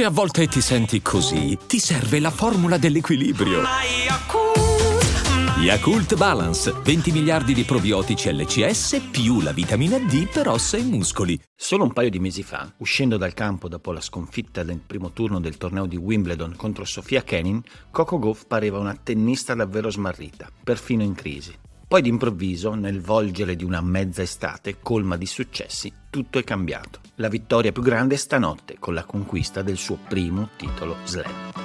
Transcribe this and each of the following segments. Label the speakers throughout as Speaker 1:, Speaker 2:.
Speaker 1: Se a volte ti senti così, ti serve la formula dell'equilibrio. Yakult Balance, 20 miliardi di probiotici LCS più la vitamina D per ossa e muscoli.
Speaker 2: Solo un paio di mesi fa, uscendo dal campo dopo la sconfitta nel primo turno del torneo di Wimbledon contro Sofia Kenin, Coco Gauff pareva una tennista davvero smarrita, perfino in crisi. Poi d'improvviso, nel volgere di una mezza estate colma di successi, tutto è cambiato. La vittoria più grande è stanotte, con la conquista del suo primo titolo slam.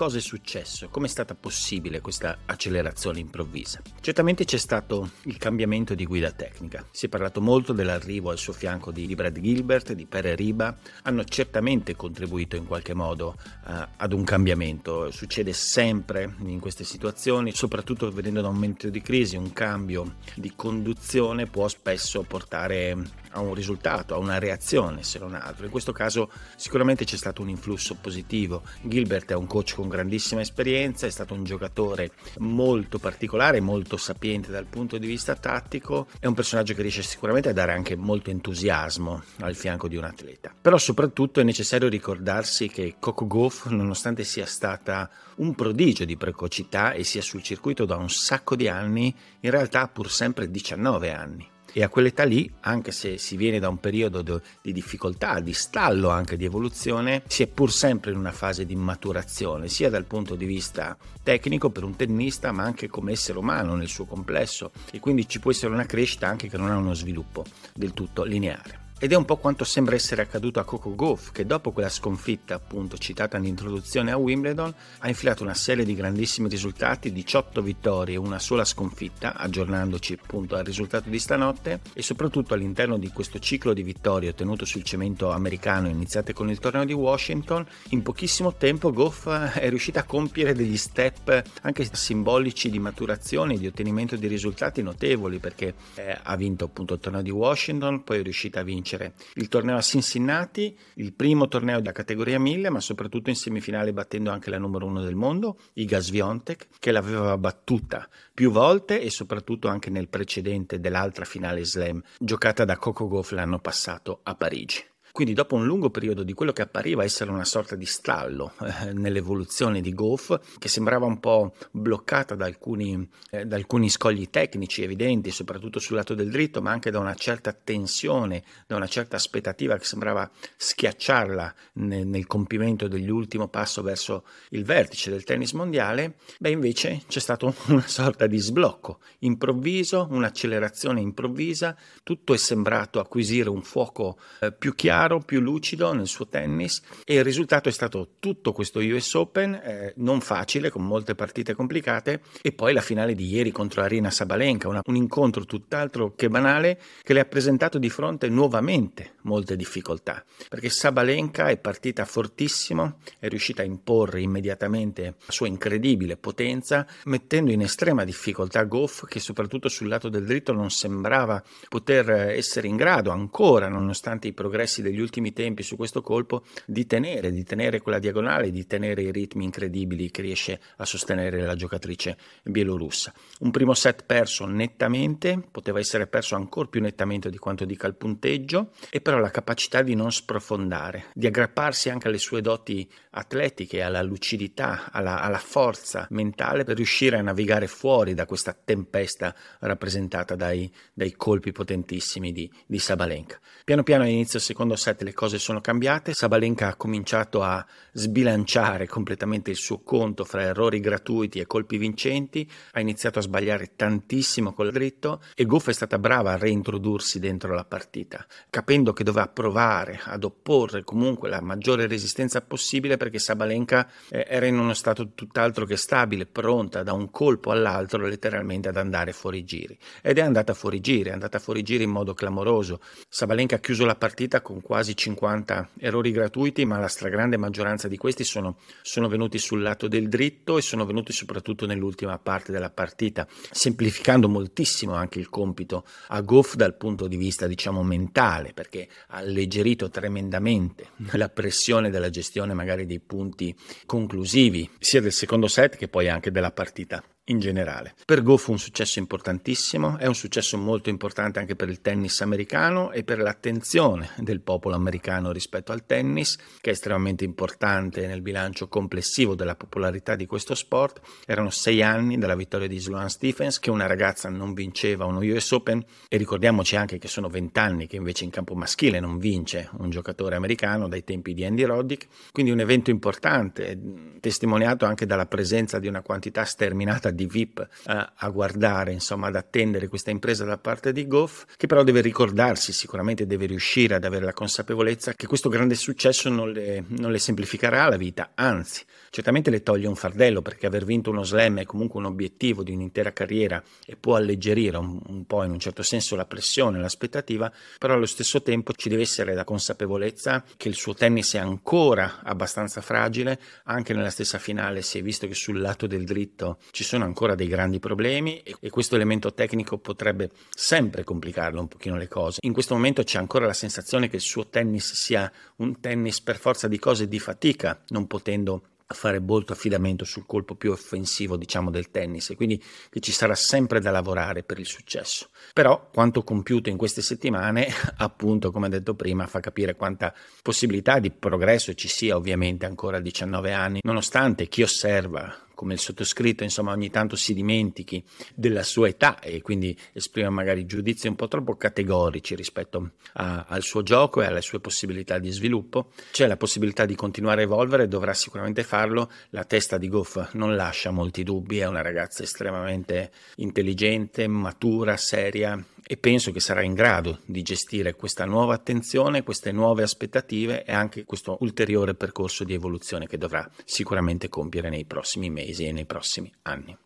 Speaker 2: Cosa è successo? Come è stata possibile questa accelerazione improvvisa? Certamente c'è stato il cambiamento di guida tecnica. Si è parlato molto dell'arrivo al suo fianco di Brad Gilbert, di Pere Riba. Hanno certamente contribuito in qualche modo uh, ad un cambiamento. Succede sempre in queste situazioni, soprattutto venendo da un momento di crisi, un cambio di conduzione può spesso portare a un risultato, a una reazione se non altro. In questo caso sicuramente c'è stato un influsso positivo. Gilbert è un coach con grandissima esperienza, è stato un giocatore molto particolare, molto sapiente dal punto di vista tattico, è un personaggio che riesce sicuramente a dare anche molto entusiasmo al fianco di un atleta. Però soprattutto è necessario ricordarsi che Coco Gauff, nonostante sia stata un prodigio di precocità e sia sul circuito da un sacco di anni, in realtà ha pur sempre 19 anni. E a quell'età lì, anche se si viene da un periodo di difficoltà, di stallo anche di evoluzione, si è pur sempre in una fase di maturazione, sia dal punto di vista tecnico per un tennista, ma anche come essere umano nel suo complesso. E quindi ci può essere una crescita anche che non ha uno sviluppo del tutto lineare. Ed è un po' quanto sembra essere accaduto a Coco Gauff, che dopo quella sconfitta, appunto citata nell'introduzione a Wimbledon, ha infilato una serie di grandissimi risultati, 18 vittorie e una sola sconfitta, aggiornandoci appunto al risultato di stanotte, e soprattutto all'interno di questo ciclo di vittorie ottenute sul cemento americano iniziate con il torneo di Washington, in pochissimo tempo Gauff è riuscita a compiere degli step anche simbolici di maturazione di ottenimento di risultati notevoli, perché eh, ha vinto appunto il torneo di Washington, poi è riuscita a vincere vincere il torneo a Cincinnati, il primo torneo della categoria 1000, ma soprattutto in semifinale battendo anche la numero uno del mondo, Iga Swiatek, che l'aveva battuta più volte e soprattutto anche nel precedente dell'altra finale slam giocata da Coco Gauff l'anno passato a Parigi. Quindi dopo un lungo periodo di quello che appariva essere una sorta di stallo eh, nell'evoluzione di Goff, che sembrava un po' bloccata da alcuni, eh, da alcuni, scogli tecnici evidenti, soprattutto sul lato del dritto, ma anche da una certa tensione, da una certa aspettativa che sembrava schiacciarla nel, nel compimento dell'ultimo passo verso il vertice del tennis mondiale, beh invece c'è stato una sorta di sblocco improvviso, un'accelerazione improvvisa, tutto è sembrato acquisire un fuoco eh, più chiaro, chiaro, più lucido nel suo tennis. E il risultato è stato tutto questo US Open, eh, non facile, con molte partite complicate, e poi la finale di ieri contro Arina Sabalenka, una, un incontro tutt'altro che banale che le ha presentato di fronte nuovamente molte difficoltà, perché Sabalenka è partita fortissimo, è riuscita a imporre immediatamente la sua incredibile potenza, mettendo in estrema difficoltà Goff, che soprattutto sul lato del dritto non sembrava poter essere in grado ancora, nonostante i progressi del degli ultimi tempi su questo colpo di tenere, di tenere quella diagonale, di tenere i ritmi incredibili che riesce a sostenere la giocatrice bielorussa. Un primo set perso nettamente, poteva essere perso ancora più nettamente di quanto dica il punteggio, e però la capacità di non sprofondare, di aggrapparsi anche alle sue doti atletiche, alla lucidità, alla, alla forza mentale per riuscire a navigare fuori da questa tempesta rappresentata dai, dai colpi potentissimi di, di Sabalenka. Piano piano all'inizio secondo 7 le cose sono cambiate, Sabalenka ha cominciato a sbilanciare completamente il suo conto fra errori gratuiti e colpi vincenti, ha iniziato a sbagliare tantissimo col dritto e Goff è stata brava a reintrodursi dentro la partita, capendo che doveva provare ad opporre comunque la maggiore resistenza possibile perché Sabalenka eh, era in uno stato tutt'altro che stabile, pronta da un colpo all'altro letteralmente ad andare fuori giri. Ed è andata fuori giri, è andata fuori giri in modo clamoroso. Sabalenka ha chiuso la partita con quasi 50 errori gratuiti, ma la stragrande maggioranza di questi sono, sono venuti sul lato del dritto e sono venuti soprattutto nell'ultima parte della partita, semplificando moltissimo anche il compito a Goff dal punto di vista, diciamo, mentale, perché ha alleggerito tremendamente la pressione della gestione magari dei punti conclusivi, sia del secondo set che poi anche della partita in generale. Per Go fu un successo importantissimo, è un successo molto importante anche per il tennis americano e per l'attenzione del popolo americano rispetto al tennis, che è estremamente importante nel bilancio complessivo della popolarità di questo sport. Erano sei anni dalla vittoria di Sloane Stephens, che una ragazza non vinceva uno US Open e ricordiamoci anche che sono vent'anni che invece in campo maschile non vince un giocatore americano dai tempi di Andy Roddick, quindi un evento importante, testimoniato anche dalla presenza di una quantità sterminata di VIP eh, a guardare, insomma, ad attendere questa impresa da parte di Goff, che però deve ricordarsi, sicuramente deve riuscire ad avere la consapevolezza che questo grande successo non le, non le semplificherà la vita, anzi, certamente le toglie un fardello perché aver vinto uno slam è comunque un obiettivo di un'intera carriera e può alleggerire un, un po' in un certo senso la pressione, l'aspettativa, però allo stesso tempo ci deve essere la consapevolezza che il suo tennis è ancora abbastanza fragile, anche nella stessa finale si è visto che sul lato del dritto ci sono ancora dei grandi problemi e, questo elemento tecnico potrebbe sempre complicarlo un pochino le cose. In questo momento c'è ancora la sensazione che il suo tennis sia un tennis per forza di cose di fatica, non potendo fare molto affidamento sul colpo più offensivo, diciamo, del tennis e quindi che ci sarà sempre da lavorare per il successo. Però quanto compiuto in queste settimane, appunto, come detto prima, fa capire quanta possibilità di progresso ci sia ovviamente ancora a 19 anni, nonostante chi osserva come il sottoscritto, insomma, ogni tanto si dimentichi della sua età e quindi esprime magari giudizi un po' troppo categorici rispetto a, al suo gioco e alle sue possibilità di sviluppo. C'è la possibilità di continuare a evolvere, dovrà sicuramente farlo. La testa di Goff non lascia molti dubbi, è una ragazza estremamente intelligente, matura, seria e penso che sarà in grado di gestire questa nuova attenzione, queste nuove aspettative e anche questo ulteriore percorso di evoluzione che dovrà sicuramente compiere nei prossimi mesi e nei prossimi anni.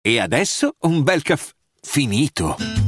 Speaker 3: E adesso un bel caffè finito.